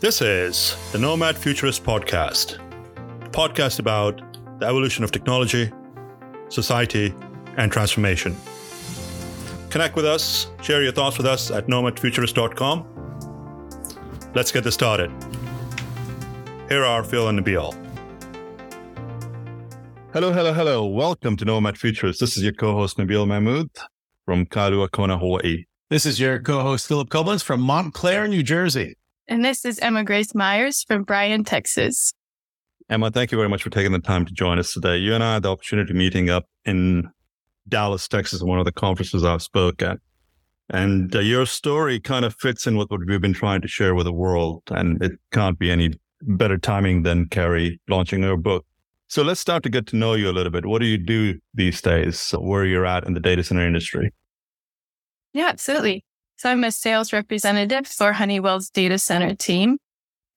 This is the Nomad Futurist Podcast, a podcast about the evolution of technology, society, and transformation. Connect with us, share your thoughts with us at nomadfuturist.com. Let's get this started. Here are Phil and Nabeel. Hello, hello, hello. Welcome to Nomad Futurist. This is your co host, Nabeel Mahmood from Kailua Kona, Hawaii. This is your co host, Philip Koblence from Montclair, New Jersey. And this is Emma Grace Myers from Bryan, Texas. Emma, thank you very much for taking the time to join us today. You and I had the opportunity meeting up in Dallas, Texas, one of the conferences I've spoke at. And uh, your story kind of fits in with what we've been trying to share with the world. And it can't be any better timing than Carrie launching her book. So let's start to get to know you a little bit. What do you do these days? Where you're at in the data center industry? Yeah, absolutely. So I'm a sales representative for Honeywell's data center team.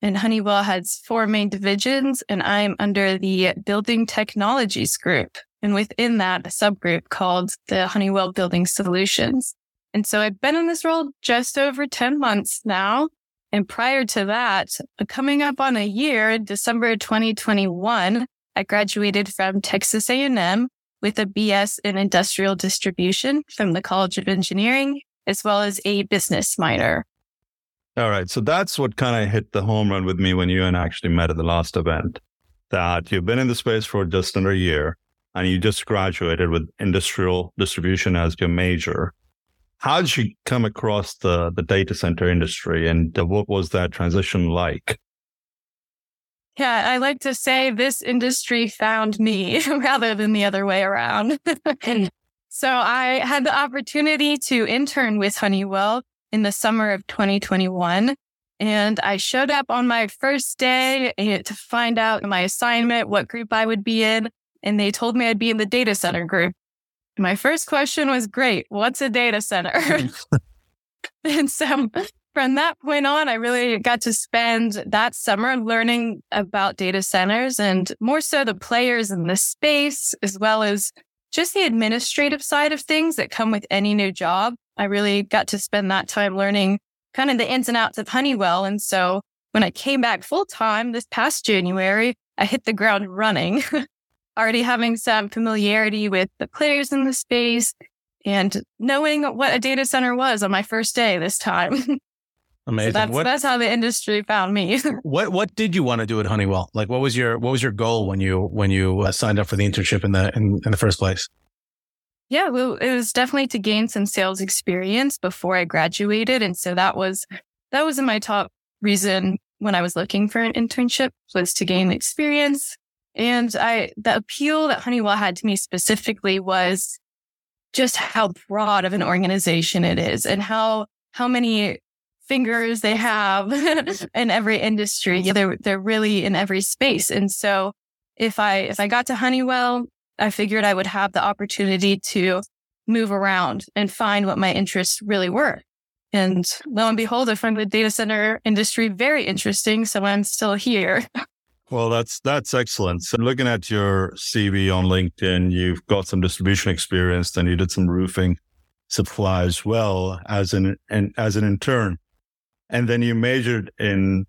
And Honeywell has four main divisions, and I'm under the Building Technologies Group. And within that, a subgroup called the Honeywell Building Solutions. And so I've been in this role just over 10 months now. And prior to that, coming up on a year, December 2021, I graduated from Texas A&M with a BS in industrial distribution from the College of Engineering as well as a business minor. All right. So that's what kind of hit the home run with me when you and I actually met at the last event. That you've been in the space for just under a year and you just graduated with industrial distribution as your major. How did you come across the, the data center industry and uh, what was that transition like? Yeah, I like to say this industry found me rather than the other way around. So I had the opportunity to intern with Honeywell in the summer of 2021. And I showed up on my first day eh, to find out my assignment, what group I would be in. And they told me I'd be in the data center group. My first question was, great, what's a data center? and so from that point on, I really got to spend that summer learning about data centers and more so the players in the space, as well as just the administrative side of things that come with any new job. I really got to spend that time learning kind of the ins and outs of Honeywell. And so when I came back full time this past January, I hit the ground running, already having some familiarity with the players in the space and knowing what a data center was on my first day this time. Amazing. So that's, what, that's how the industry found me. what what did you want to do at Honeywell? Like, what was your what was your goal when you when you uh, signed up for the internship in the in, in the first place? Yeah, well, it was definitely to gain some sales experience before I graduated, and so that was that was in my top reason when I was looking for an internship was to gain experience. And I the appeal that Honeywell had to me specifically was just how broad of an organization it is and how how many fingers they have in every industry. They're, they're really in every space. And so if I, if I got to Honeywell, I figured I would have the opportunity to move around and find what my interests really were. And lo and behold, I find the data center industry very interesting. So I'm still here. Well, that's that's excellent. So looking at your CV on LinkedIn, you've got some distribution experience, then you did some roofing supply as well as an, an as an intern and then you majored in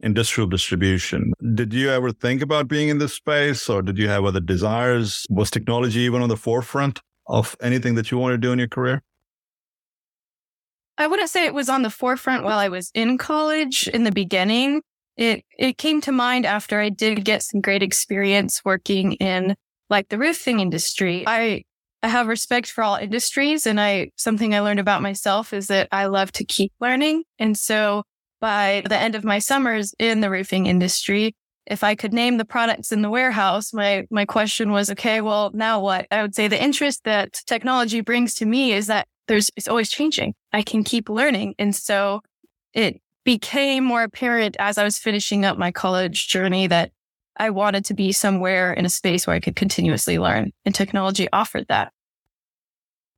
industrial distribution. Did you ever think about being in this space or did you have other desires? Was technology even on the forefront of anything that you wanted to do in your career? I wouldn't say it was on the forefront while I was in college in the beginning. It it came to mind after I did get some great experience working in like the roofing industry. I I have respect for all industries. And I, something I learned about myself is that I love to keep learning. And so by the end of my summers in the roofing industry, if I could name the products in the warehouse, my, my question was, okay, well, now what? I would say the interest that technology brings to me is that there's, it's always changing. I can keep learning. And so it became more apparent as I was finishing up my college journey that I wanted to be somewhere in a space where I could continuously learn and technology offered that.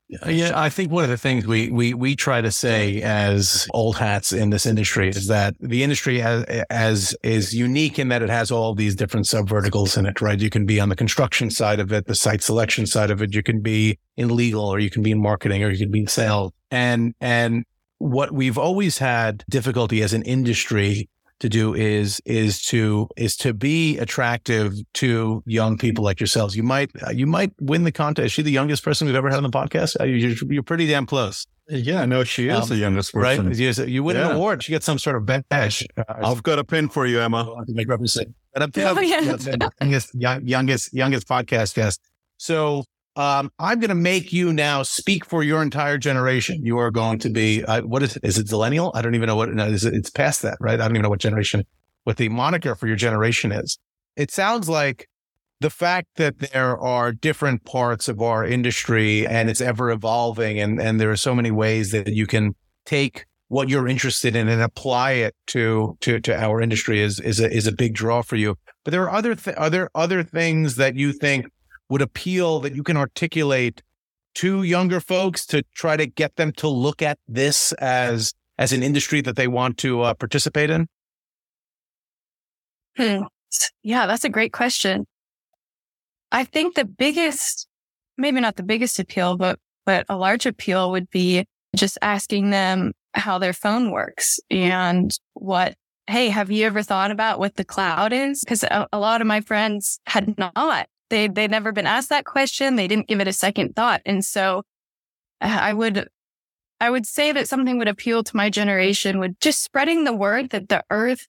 Yeah, I think one of the things we we we try to say as old hats in this industry is that the industry as, as is unique in that it has all these different sub verticals in it, right? You can be on the construction side of it, the site selection side of it, you can be in legal or you can be in marketing or you can be in sales. And and what we've always had difficulty as an industry to do is is to is to be attractive to young people like yourselves. You might you might win the contest. Is she the youngest person we've ever had on the podcast? Uh, you're, you're pretty damn close. Yeah, no, she is um, the youngest person. Right? You, win yeah. an award. She gets some sort of badge. Uh, I've got a pin for you, Emma. I Make represent. But I'm oh, yeah. youngest, youngest, youngest podcast guest. So um, I'm going to make you now speak for your entire generation. You are going to be uh, what is it? Is it millennial? I don't even know what no, is it, it's past that, right? I don't even know what generation, what the moniker for your generation is. It sounds like the fact that there are different parts of our industry and it's ever evolving, and and there are so many ways that you can take what you're interested in and apply it to to to our industry is is a is a big draw for you. But there are other th- other other things that you think would appeal that you can articulate to younger folks to try to get them to look at this as as an industry that they want to uh, participate in? Hmm. Yeah, that's a great question. I think the biggest, maybe not the biggest appeal, but but a large appeal would be just asking them how their phone works and what hey have you ever thought about what the cloud is because a, a, lot of my friends had not they they'd never been asked that question. They didn't give it a second thought. And so uh, I would I would say that something would appeal to my generation would just spreading the word that the earth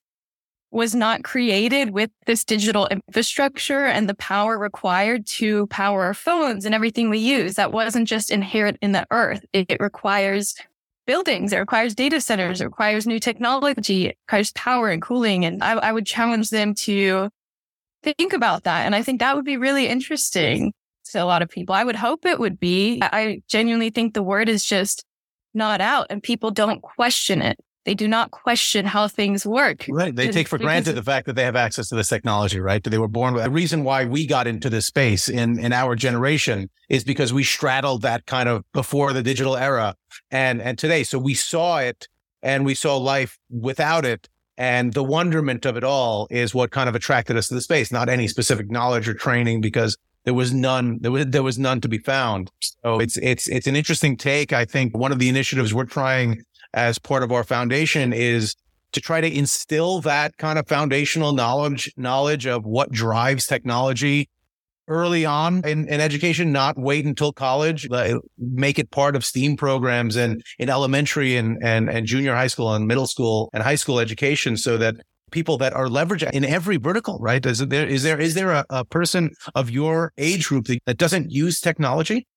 was not created with this digital infrastructure and the power required to power our phones and everything we use. That wasn't just inherent in the earth. It, requires buildings. It requires data centers. It requires new technology. It requires power and cooling. And I, I would challenge them to think about that. And I think that would be really interesting to a lot of people. I would hope it would be. I genuinely think the word is just not out and people don't question it. They do not question how things work. Right. They take for granted the fact that they have access to this technology, right? That they were born with. The reason why we got into this space in, in our generation is because we straddled that kind of before the digital era and, and today. So we saw it and we saw life without it and the wonderment of it all is what kind of attracted us to the space, not any specific knowledge or training because there was none there was there was none to be found. So it's it's it's an interesting take. I think one of the initiatives we're trying as part of our foundation is to try to instill that kind of foundational knowledge knowledge of what drives technology early on in, in education, not wait until college, uh, make it part of STEAM programs and in elementary and, and, and junior high school and middle school and high school education so that people that are leveraging in every vertical, right? Is there, is there, is there a, a person of your age group that doesn't use technology,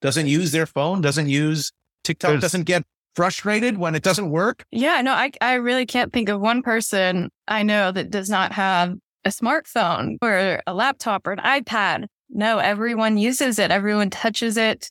doesn't use their phone, doesn't use TikTok, There's, doesn't get frustrated when it doesn't work? Yeah, no, I, I really can't think of one person I know that does not have a smartphone or a laptop or an iPad. No, everyone uses it. Everyone touches it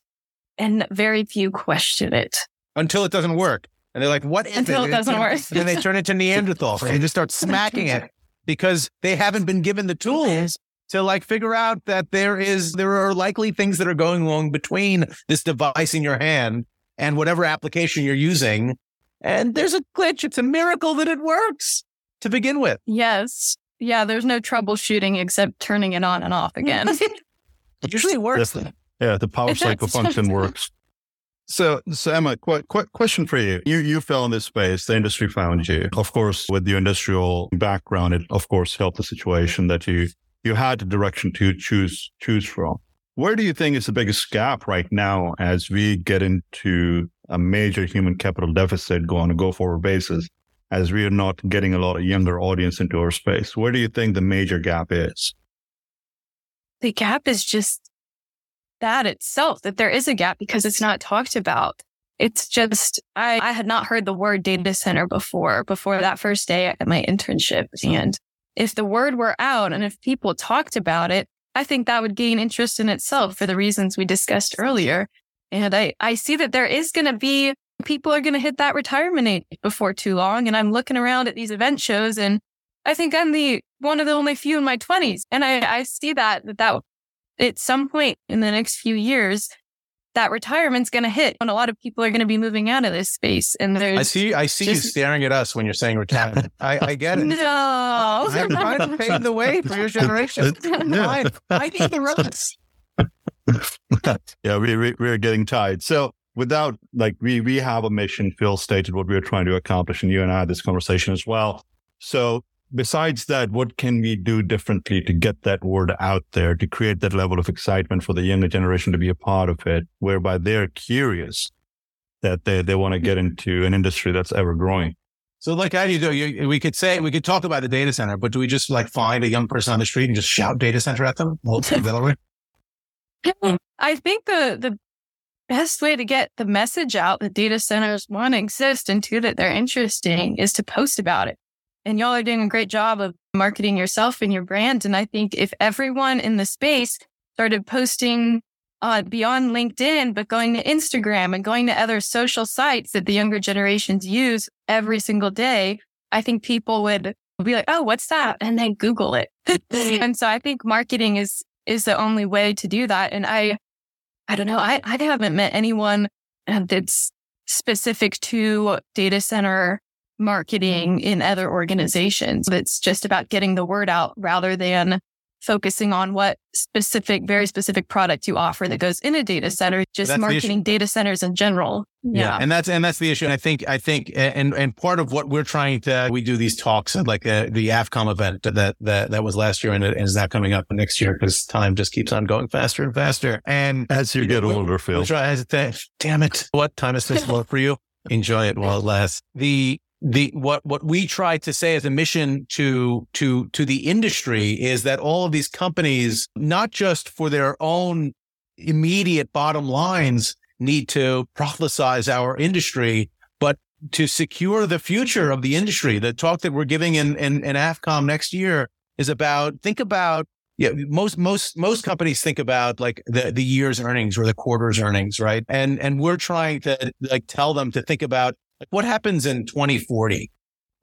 and very few question it. Until it doesn't work. And they're like, what is Until it? it doesn't work. and then they turn into Neanderthals and just start smacking it because they haven't been given the tools to like figure out that there is, there are likely things that are going wrong between this device in your hand and whatever application you're using. And there's a glitch. It's a miracle that it works to begin with. Yes. Yeah, there's no troubleshooting except turning it on and off again. it usually works. yeah, the power cycle function works. So, so Emma, qu- qu- question for you. You you fell in this space. The industry found you. Of course, with your industrial background, it of course helped the situation that you you had the direction to choose choose from. Where do you think is the biggest gap right now as we get into a major human capital deficit go on a go forward basis? As we are not getting a lot of younger audience into our space. Where do you think the major gap is? The gap is just that itself, that there is a gap because it's not talked about. It's just, I, I had not heard the word data center before, before that first day at my internship. And if the word were out and if people talked about it, I think that would gain interest in itself for the reasons we discussed earlier. And I, I see that there is going to be people are going to hit that retirement age before too long. And I'm looking around at these event shows and I think I'm the one of the only few in my twenties. And I, I see that, that, that at some point in the next few years, that retirement's going to hit and a lot of people are going to be moving out of this space. And there's, I see, I see just, you staring at us when you're saying retirement. I, I get it. No, I'm trying to pave the way for your generation. I, I need the rest. yeah, we, we, we're getting tired. So without like we we have a mission phil stated what we are trying to accomplish and you and i had this conversation as well So besides that, what can we do differently to get that word out there, to create that level of excitement for the younger generation to be a part of it, whereby they're curious that they, they want to get into an industry that's ever growing? So, like, how do you do? You, we could say we could talk about the data center, but do we just like find a young person on the street and just shout data center at them? Well, I think the the best way to get the message out that data centers one exist and two that they're interesting is to post about it. And y'all are doing a great job of marketing yourself and your brand. And I think if everyone in the space started posting uh, beyond LinkedIn, but going to Instagram and going to other social sites that the younger generations use every single day, I think people would be like, "Oh, what's that?" and then Google it. and so I think marketing is is the only way to do that. And I I don't know. I, I haven't met anyone uh, that's specific to data center marketing in other organizations. It's just about getting the word out rather than focusing on what specific, very specific product you offer that goes in a data center, just that's marketing data centers in general. Yeah. yeah. And that's, and that's the issue. And I think, I think, and, and part of what we're trying to, we do these talks at like uh, the AFCOM event that, that, that was last year and it is now coming up next year because time just keeps on going faster and faster. And as you, you get know, older, Phil. Try, damn it. What time is this for you? Enjoy it while it lasts. The, the what what we try to say as a mission to to to the industry is that all of these companies not just for their own immediate bottom lines need to prophesize our industry but to secure the future of the industry the talk that we're giving in in, in afcom next year is about think about yeah, most most most companies think about like the the year's earnings or the quarter's earnings, right? And and we're trying to like tell them to think about like what happens in 2040?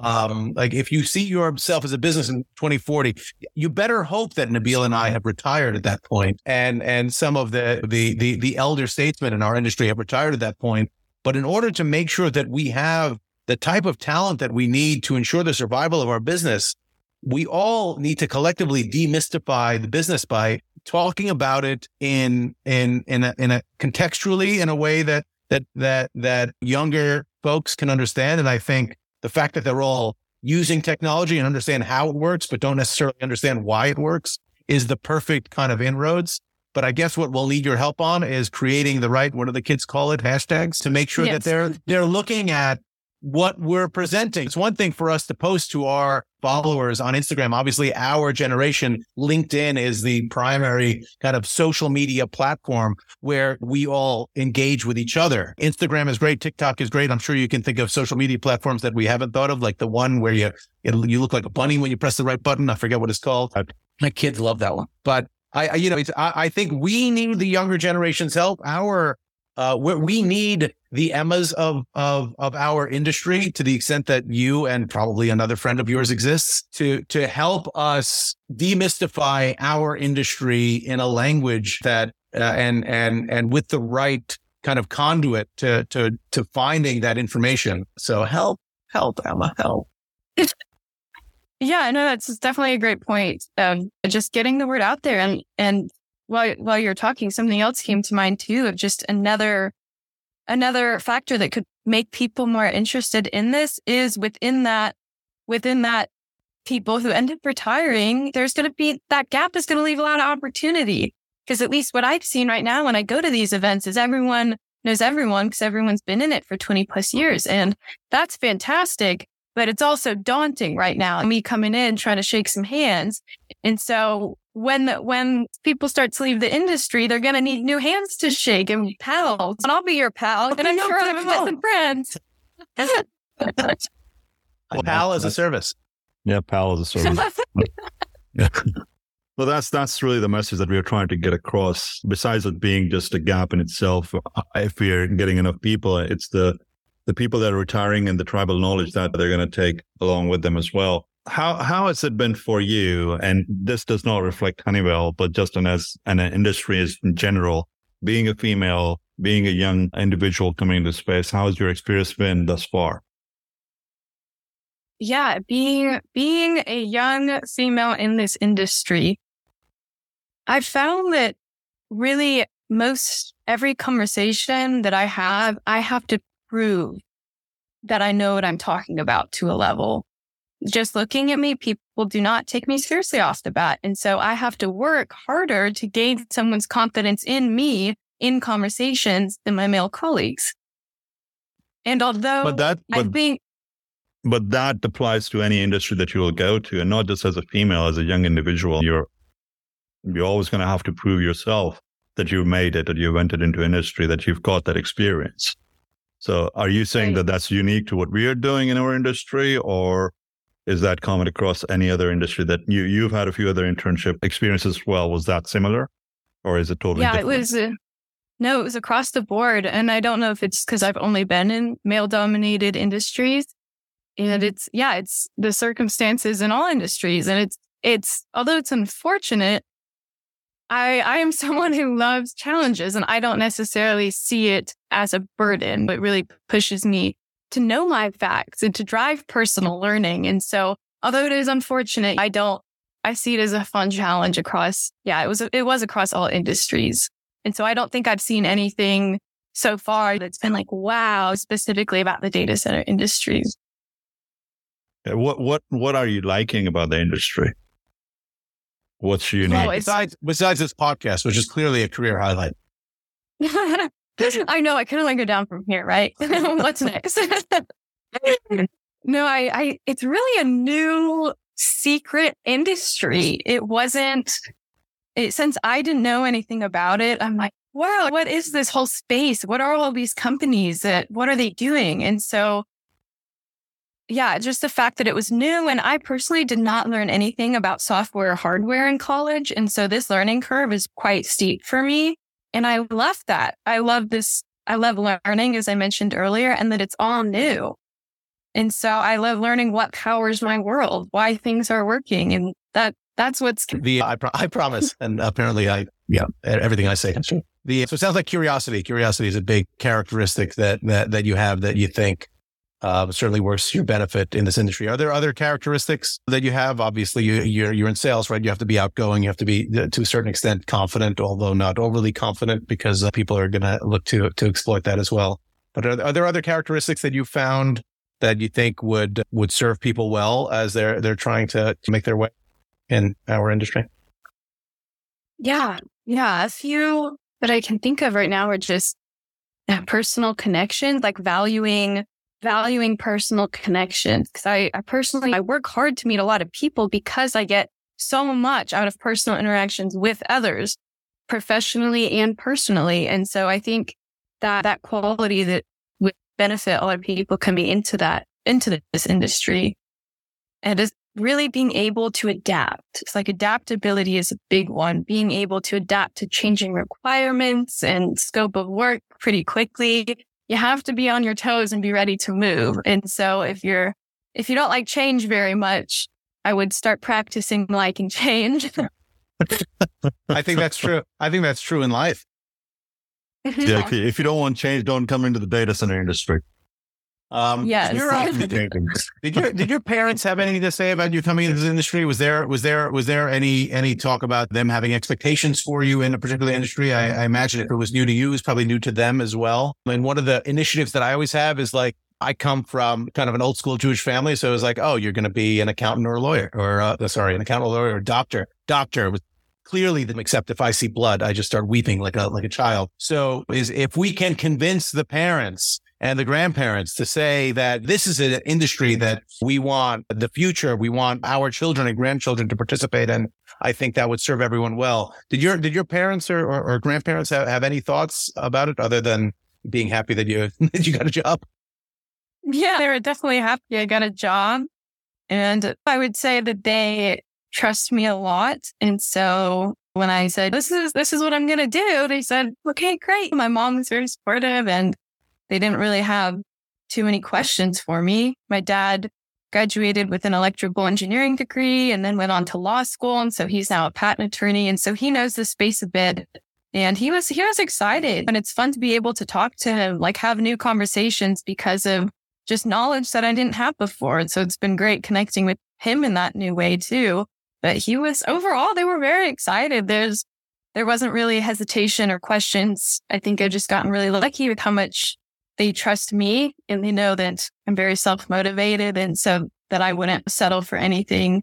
Um, like if you see yourself as a business in 2040, you better hope that Nabeel and I have retired at that point, and and some of the the the, the elder statesmen in our industry have retired at that point. But in order to make sure that we have the type of talent that we need to ensure the survival of our business, we all need to collectively demystify the business by talking about it in in in a, in a contextually in a way that that that that younger folks can understand. And I think the fact that they're all using technology and understand how it works, but don't necessarily understand why it works is the perfect kind of inroads. But I guess what we'll need your help on is creating the right, what do the kids call it? Hashtags to make sure yes. that they're, they're looking at what we're presenting. It's one thing for us to post to our followers on Instagram. Obviously, our generation, LinkedIn is the primary kind of social media platform where we all engage with each other. Instagram is great. TikTok is great. I'm sure you can think of social media platforms that we haven't thought of, like the one where you, you look like a bunny when you press the right button. I forget what it's called. My kids love that one, but I, you know, I, I think we need the younger generation's help. Our uh, we need the Emmas of, of, of our industry to the extent that you and probably another friend of yours exists to, to help us demystify our industry in a language that, uh, and, and, and with the right kind of conduit to, to, to finding that information. So help, help, Emma, help. Yeah, no, that's definitely a great point. Um, just getting the word out there and, and while while you're talking, something else came to mind too of just another another factor that could make people more interested in this is within that within that people who end up retiring, there's going to be that gap is going to leave a lot of opportunity. Because at least what I've seen right now when I go to these events is everyone knows everyone because everyone's been in it for 20 plus years. And that's fantastic but it's also daunting right now. Me coming in trying to shake some hands. And so when the, when people start to leave the industry, they're going to need new hands to shake and pals. And I'll be your pal. And I'm sure I'll have some friends. pal as a service. Yeah, pal as a service. Well, that's that's really the message that we are trying to get across. Besides it being just a gap in itself, uh, if we're getting enough people, it's the the people that are retiring and the tribal knowledge that they're going to take along with them as well. How how has it been for you? And this does not reflect Honeywell, but just an as an industry as in general, being a female, being a young individual coming into space, how has your experience been thus far? Yeah, being being a young female in this industry, I found that really most every conversation that I have, I have to prove that I know what I'm talking about to a level just looking at me, people do not take me seriously off the bat. And so I have to work harder to gain someone's confidence in me in conversations than my male colleagues. And although but that, but, I think, but that applies to any industry that you will go to, and not just as a female, as a young individual. You're you're always going to have to prove yourself that you made it, that you've entered into industry, that you've got that experience. So, are you saying right. that that's unique to what we are doing in our industry, or is that common across any other industry that you you've had a few other internship experiences as well? Was that similar, or is it totally? Yeah, different? it was. Uh, no, it was across the board, and I don't know if it's because I've only been in male-dominated industries, and it's yeah, it's the circumstances in all industries, and it's it's although it's unfortunate, I, I am someone who loves challenges and I don't necessarily see it as a burden. It really pushes me to know my facts and to drive personal learning. And so, although it is unfortunate, I don't, I see it as a fun challenge across, yeah, it was, it was across all industries. And so I don't think I've seen anything so far that's been like, wow, specifically about the data center industries. What, what, what are you liking about the industry? What's unique? Well, besides, besides this podcast, which is clearly a career highlight. I know. I can only go down from here, right? What's next? no, I, I, it's really a new secret industry. It wasn't, it, since I didn't know anything about it, I'm like, wow, what is this whole space? What are all these companies that, what are they doing? And so yeah, just the fact that it was new. And I personally did not learn anything about software hardware in college. And so this learning curve is quite steep for me. And I love that. I love this. I love learning, as I mentioned earlier, and that it's all new. And so I love learning what powers my world, why things are working. And that, that's what's the, I, pro- I promise. and apparently I, yeah, everything I say is true. The, so it sounds like curiosity. Curiosity is a big characteristic that, that, that you have that you think uh, certainly works to your benefit in this industry. Are there other characteristics that you have? Obviously, you, you're, you're in sales, right? You have to be outgoing. You have to be, uh, to a certain extent, confident, although not overly confident, because uh, people are going to look to to exploit that as well. But are, are there other characteristics that you found that you think would would serve people well as they're they're trying to, to make their way in our industry? Yeah, yeah, a few that I can think of right now are just personal connections, like valuing valuing personal connections because I, I personally I work hard to meet a lot of people because I get so much out of personal interactions with others professionally and personally. And so I think that that quality that would benefit a lot of people coming into that, into this industry. And is really being able to adapt. It's like adaptability is a big one, being able to adapt to changing requirements and scope of work pretty quickly you have to be on your toes and be ready to move. And so if you're, if you don't like change very much, I would start practicing liking change. I think that's true. I think that's true in life. yeah, if you don't want change, don't come into the data center industry. Um, yes. did your did your parents have anything to say about you coming into this industry? Was there was there was there any any talk about them having expectations for you in a particular industry? I, I imagine if it was new to you, it's probably new to them as well. And one of the initiatives that I always have is like I come from kind of an old school Jewish family, so it was like, oh, you're going to be an accountant or a lawyer, or uh, sorry, an accountant, or lawyer, or doctor. Doctor was clearly them. Except if I see blood, I just start weeping like a like a child. So is if we can convince the parents and the grandparents to say that this is an industry that we want the future, we want our children and grandchildren to participate in. I think that would serve everyone well. Did your did your parents or, or, or grandparents have, have any thoughts about it other than being happy that you that you got a job? Yeah, they were definitely happy I got a job. And I would say that they trust me a lot. And so when I said, this is, this is what I'm going to do, they said, okay, great. My mom was very supportive and they didn't really have too many questions for me. My dad graduated with an electrical engineering degree and then went on to law school. And so he's now a patent attorney. And so he knows the space a bit. And he was, he was excited and it's fun to be able to talk to him, like have new conversations because of just knowledge that I didn't have before. And so it's been great connecting with him in that new way too. But he was overall, they were very excited. There's, there wasn't really hesitation or questions. I think I've just gotten really lucky with how much they trust me and they know that I'm very self motivated. And so that I wouldn't settle for anything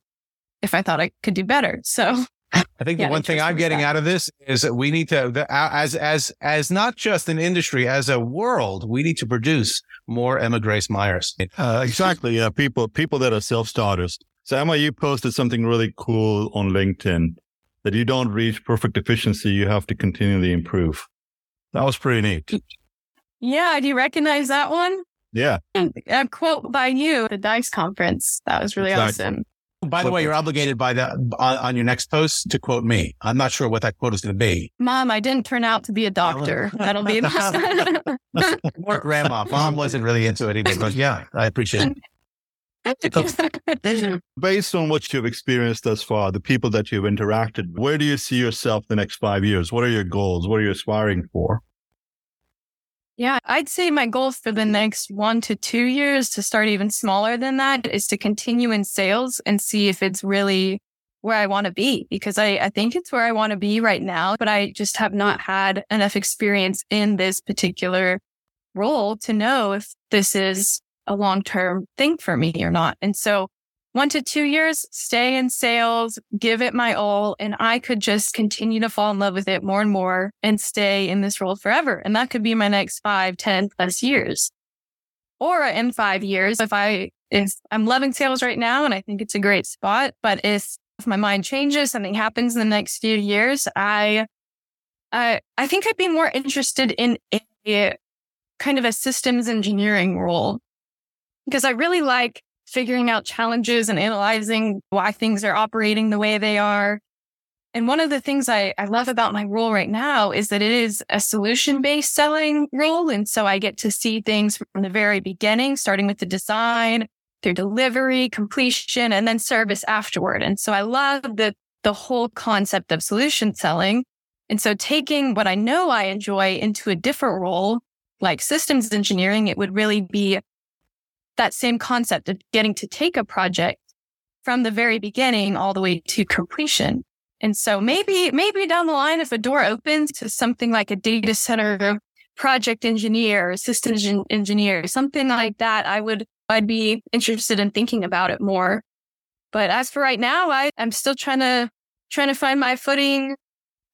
if I thought I could do better. So I think the one thing I'm getting out of this is that we need to, the, as as as not just an industry, as a world, we need to produce more Emma Grace Myers. Uh, exactly. Yeah, people people that are self starters. So Emma, you posted something really cool on LinkedIn that you don't reach perfect efficiency, you have to continually improve. That was pretty neat. Yeah, do you recognize that one? Yeah. A quote by you, at the Dice conference. That was really exactly. awesome. By the way, you're obligated by the on, on, your next post to quote me. I'm not sure what that quote is going to be. Mom, I didn't turn out to be a doctor. That'll be more grandma. Mom wasn't really into it either, but yeah, I appreciate it. Based on what you've experienced thus far, the people that you've interacted, where do you see yourself the next five years? What are your goals? What are you aspiring for? Yeah, I'd say my goal for the next one to two years to start even smaller than that is to continue in sales and see if it's really where I want to be because I, I think it's where I want to be right now, but I just have not had enough experience in this particular role to know if this is a long term thing for me or not. And so one to two years, stay in sales, give it my all. And I could just continue to fall in love with it more and more and stay in this role forever. And that could be my next five, ten plus years. Or in five years, if I, if I'm loving sales right now and I think it's a great spot, but if, if my mind changes, something happens in the next few years, I, I, I think I'd be more interested in a kind of a systems engineering role because I really like figuring out challenges and analyzing why things are operating the way they are. And one of the things I, I love about my role right now is that it is a solution based selling role. And so I get to see things from the very beginning, starting with the design through delivery, completion, and then service afterward. And so I love the, the whole concept of solution selling. And so taking what I know I enjoy into a different role, like systems engineering, it would really be that same concept of getting to take a project from the very beginning all the way to completion. And so maybe, maybe down the line, if a door opens to something like a data center project engineer, systems engineer, something like that, I would, I'd be interested in thinking about it more. But as for right now, I, I'm still trying to, trying to find my footing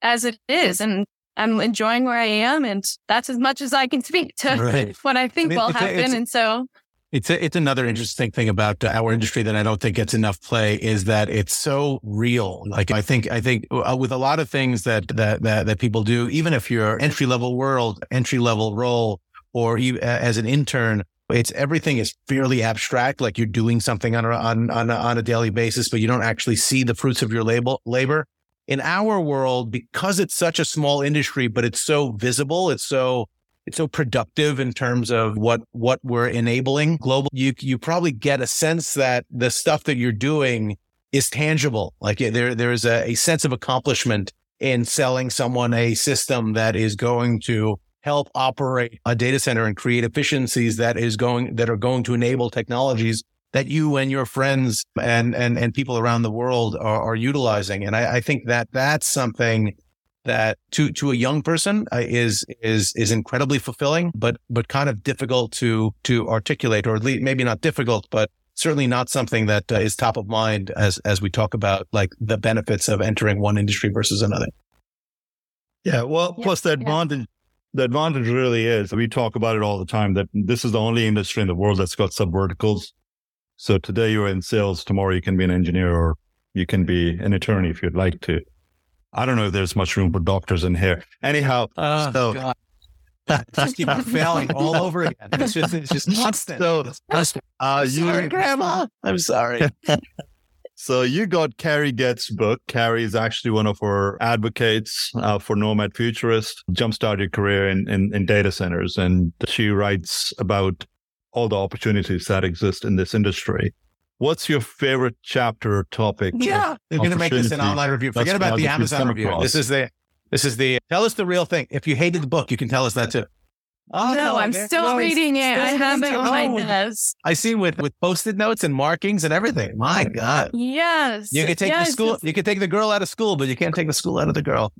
as it is. And I'm enjoying where I am. And that's as much as I can speak to right. what I think I mean, will happen. and so it's a, it's another interesting thing about our industry that I don't think gets enough play is that it's so real. Like I think I think uh, with a lot of things that that that, that people do, even if you're entry level world, entry level role, or even as an intern, it's everything is fairly abstract. Like you're doing something on a, on on a, on a daily basis, but you don't actually see the fruits of your label, labor. In our world, because it's such a small industry, but it's so visible, it's so it's so productive in terms of what what we're enabling global you you probably get a sense that the stuff that you're doing is tangible. Like there there's a, a sense of accomplishment in selling someone a system that is going to help operate a data center and create efficiencies that is going that are going to enable technologies that you and your friends and and and people around the world are, are utilizing. And I, I think that that's something that to to a young person uh, is is is incredibly fulfilling, but but kind of difficult to to articulate, or at least maybe not difficult, but certainly not something that uh, is top of mind as as we talk about like the benefits of entering one industry versus another. Yeah, well, yeah, plus the advantage. Yeah. The advantage really is we talk about it all the time that this is the only industry in the world that's got sub verticals. So today you're in sales, tomorrow you can be an engineer or you can be an attorney if you'd like to. I don't know if there's much room for doctors in here. Anyhow, oh, so, God. just keep failing all over again. It's just it's just constant. So, uh, you, sorry, Grandma. I'm sorry. so you got Carrie Goetz's book. Carrie is actually one of our advocates uh, for Nomad Futurist. Jumpstart your career in, in in data centers, and she writes about all the opportunities that exist in this industry. What's your favorite chapter or topic? Yeah, they're going to make this an online review. Forget about the Amazon review. Across. This is the this is the tell us the real thing. If you hated the book, you can tell us that too. Oh, no, I'm still no, reading it. I have it on my desk. I see with with post-it notes and markings and everything. My God. Yes. You can take yes, the school. You can take the girl out of school, but you can't take the school out of the girl.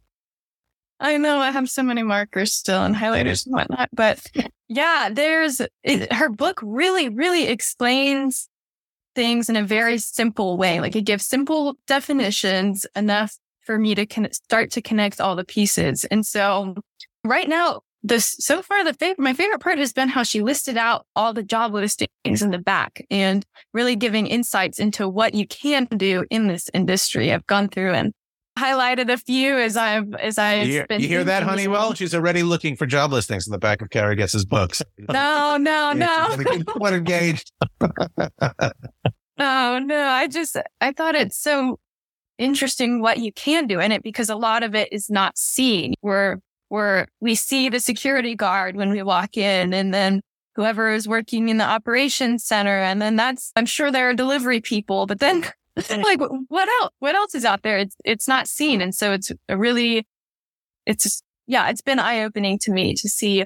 I know. I have so many markers still and highlighters and whatnot. But yeah, there's it, her book really, really explains things in a very simple way. Like it gives simple definitions enough for me to con- start to connect all the pieces. And so right now, this so far the favorite my favorite part has been how she listed out all the job listings in the back and really giving insights into what you can do in this industry. I've gone through and highlighted a few as I've as I you hear, you hear that Honeywell? She's already looking for job listings in the back of Carrie Goetz's books. No, no, no. What engaged? Oh no, I just I thought it's so interesting what you can do in it because a lot of it is not seen. We're we're we see the security guard when we walk in and then whoever is working in the operations center and then that's I'm sure there are delivery people, but then like what else what else is out there? It's it's not seen. And so it's a really it's yeah, it's been eye opening to me to see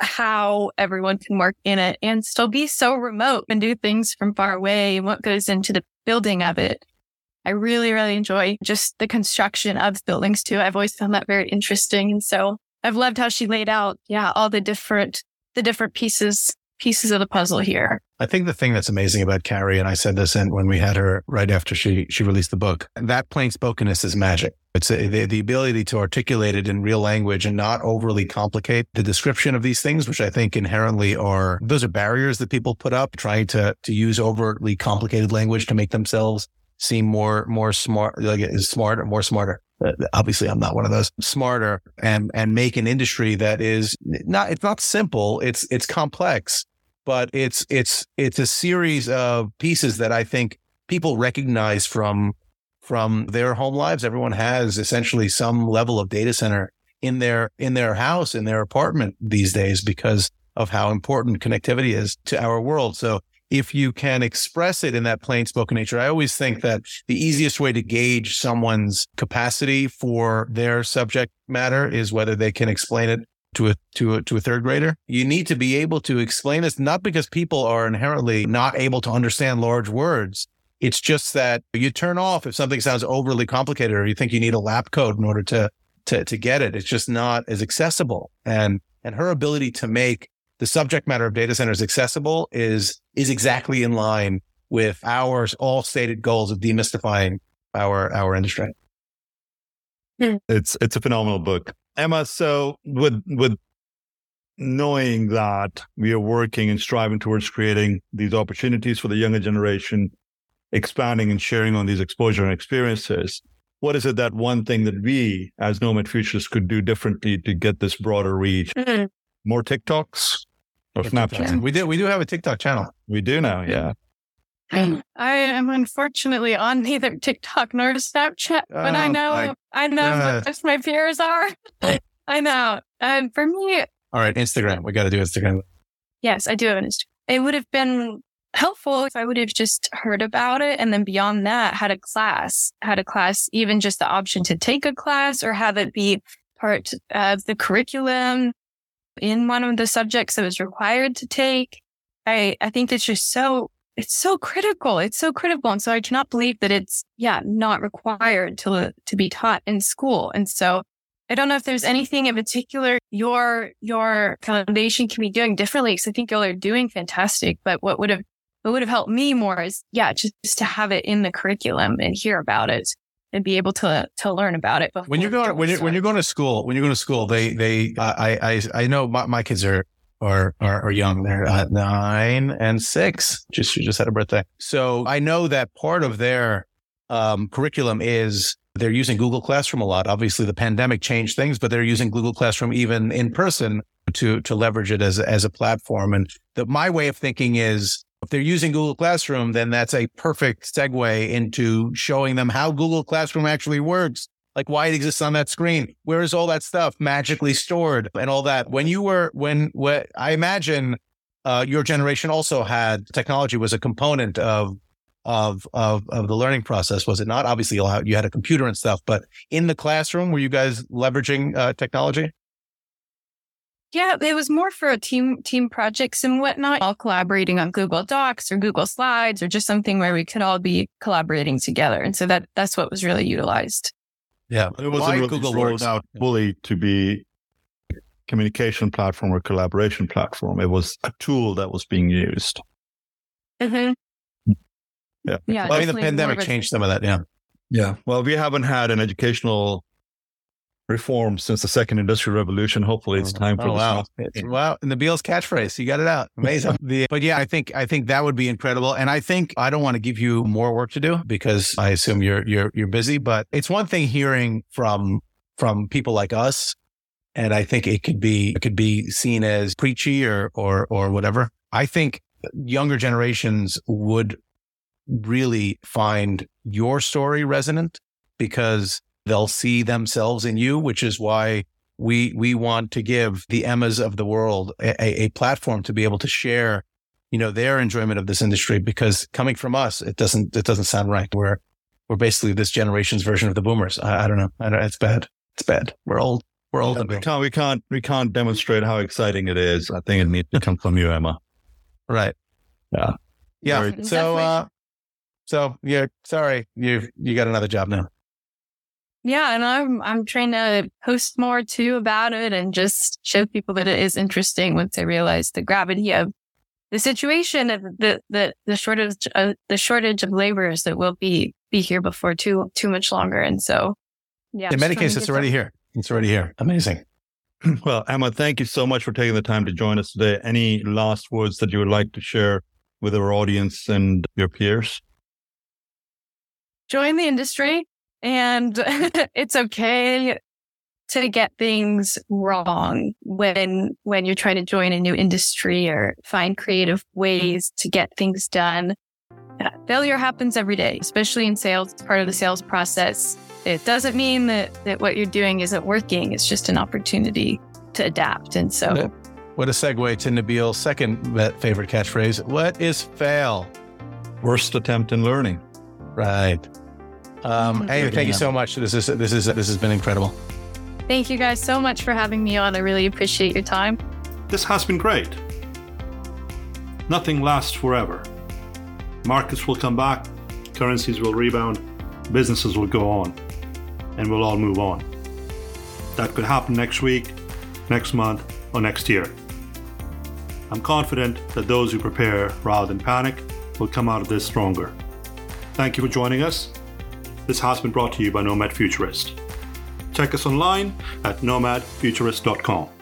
how everyone can work in it and still be so remote and do things from far away and what goes into the building of it. I really, really enjoy just the construction of buildings too. I've always found that very interesting. And so I've loved how she laid out, yeah, all the different, the different pieces, pieces of the puzzle here. I think the thing that's amazing about Carrie, and I said this when we had her right after she she released the book, that plain spokenness is magic. It's a, the, the ability to articulate it in real language and not overly complicate the description of these things, which I think inherently are those are barriers that people put up, trying to to use overtly complicated language to make themselves seem more more smart, like smarter, more smarter. Uh, obviously, I'm not one of those smarter and and make an industry that is not it's not simple. It's it's complex but it's it's it's a series of pieces that I think people recognize from from their home lives. Everyone has essentially some level of data center in their in their house in their apartment these days because of how important connectivity is to our world. So if you can express it in that plain spoken nature, I always think that the easiest way to gauge someone's capacity for their subject matter is whether they can explain it to a to a to a third grader. You need to be able to explain this not because people are inherently not able to understand large words. It's just that you turn off if something sounds overly complicated or you think you need a lap code in order to to to get it. It's just not as accessible. And and her ability to make the subject matter of data centers accessible is is exactly in line with our all stated goals of demystifying our our industry. Hmm. It's it's a phenomenal book. Emma, so with with knowing that we are working and striving towards creating these opportunities for the younger generation, expanding and sharing on these exposure and experiences, what is it that one thing that we as Nomad Futurist could do differently to get this broader reach? Mm-hmm. More TikToks or Snapchat? We do we do have a TikTok channel. We do now, yeah. I am unfortunately on neither TikTok nor Snapchat, but I oh, know I, I know uh, what my peers are. I know. And for me, all right, Instagram. We got to do Instagram. Yes, I do have an Instagram. It would have been helpful if I would have just heard about it and then beyond that had a class, had a class, even just the option to take a class or have it be part of the curriculum in one of the subjects that was required to take. I, I think it's just so it's so critical. It's so critical. And so I cannot believe that it's, yeah, not required to, uh, to be taught in school. And so I don't know if there's anything in particular your, your foundation can be doing differently. Cause I think y'all are doing fantastic, but what would have, what would have helped me more is, yeah, just, just to have it in the curriculum and hear about it and be able to to learn about it. When you're going when you're when you're going to school, when you're going to school, they they I I I know my, my kids are or are, are young. They're uh, nine and six. Just just had a birthday. So I know that part of their um, curriculum is they're using Google Classroom a lot. Obviously, the pandemic changed things, but they're using Google Classroom even in person to to leverage it as as a platform. And the, my way of thinking is. If they're using Google Classroom, then that's a perfect segue into showing them how Google Classroom actually works like why it exists on that screen. Where is all that stuff magically stored and all that? When you were, when, when I imagine uh, your generation also had technology was a component of, of, of, of the learning process, was it not? Obviously, you had a computer and stuff, but in the classroom, were you guys leveraging uh, technology? Yeah, it was more for team team projects and whatnot, all collaborating on Google Docs or Google Slides or just something where we could all be collaborating together. And so that that's what was really utilized. Yeah, it wasn't really Google rolled works. out fully to be communication platform or collaboration platform. It was a tool that was being used. Mm-hmm. Yeah. yeah I mean, the pandemic changed some of that. Yeah. Yeah. Well, we haven't had an educational reform since the second industrial revolution. Hopefully it's oh, time for oh, wow. wow. And Nabeel's catchphrase, you got it out. Amazing. the, but yeah, I think, I think that would be incredible. And I think I don't want to give you more work to do because I assume you're, you're, you're busy, but it's one thing hearing from, from people like us. And I think it could be, it could be seen as preachy or, or, or whatever. I think younger generations would really find your story resonant because they'll see themselves in you, which is why we we want to give the Emmas of the world a, a, platform to be able to share, you know, their enjoyment of this industry. Because coming from us, it doesn't it doesn't sound right. We're we're basically this generation's version of the boomers. I, I don't know. I don't, it's bad. It's bad. We're old. We're old. Yeah, we can't we can't we can't demonstrate how exciting it is. I think it needs to come from you, Emma. Right. Yeah. Yeah. So uh so yeah, sorry, you you got another job now. Yeah, and I'm I'm trying to post more too about it and just show people that it is interesting once they realize the gravity of the situation of the the the shortage of the shortage of laborers that will be be here before too too much longer. And so, yeah, in many cases, it's already here. It's already here. Amazing. Well, Emma, thank you so much for taking the time to join us today. Any last words that you would like to share with our audience and your peers? Join the industry and it's okay to get things wrong when when you're trying to join a new industry or find creative ways to get things done. Yeah, failure happens every day, especially in sales. It's part of the sales process. It doesn't mean that, that what you're doing isn't working. It's just an opportunity to adapt. And so, what a segue to Nabeel's second favorite catchphrase What is fail? Worst attempt in learning. Right. Um, hey, thank you so much. This is this is this has been incredible. Thank you guys so much for having me on. I really appreciate your time. This has been great. Nothing lasts forever. Markets will come back, currencies will rebound, businesses will go on, and we'll all move on. That could happen next week, next month, or next year. I'm confident that those who prepare rather than panic will come out of this stronger. Thank you for joining us this has been brought to you by Nomad Futurist. Check us online at nomadfuturist.com.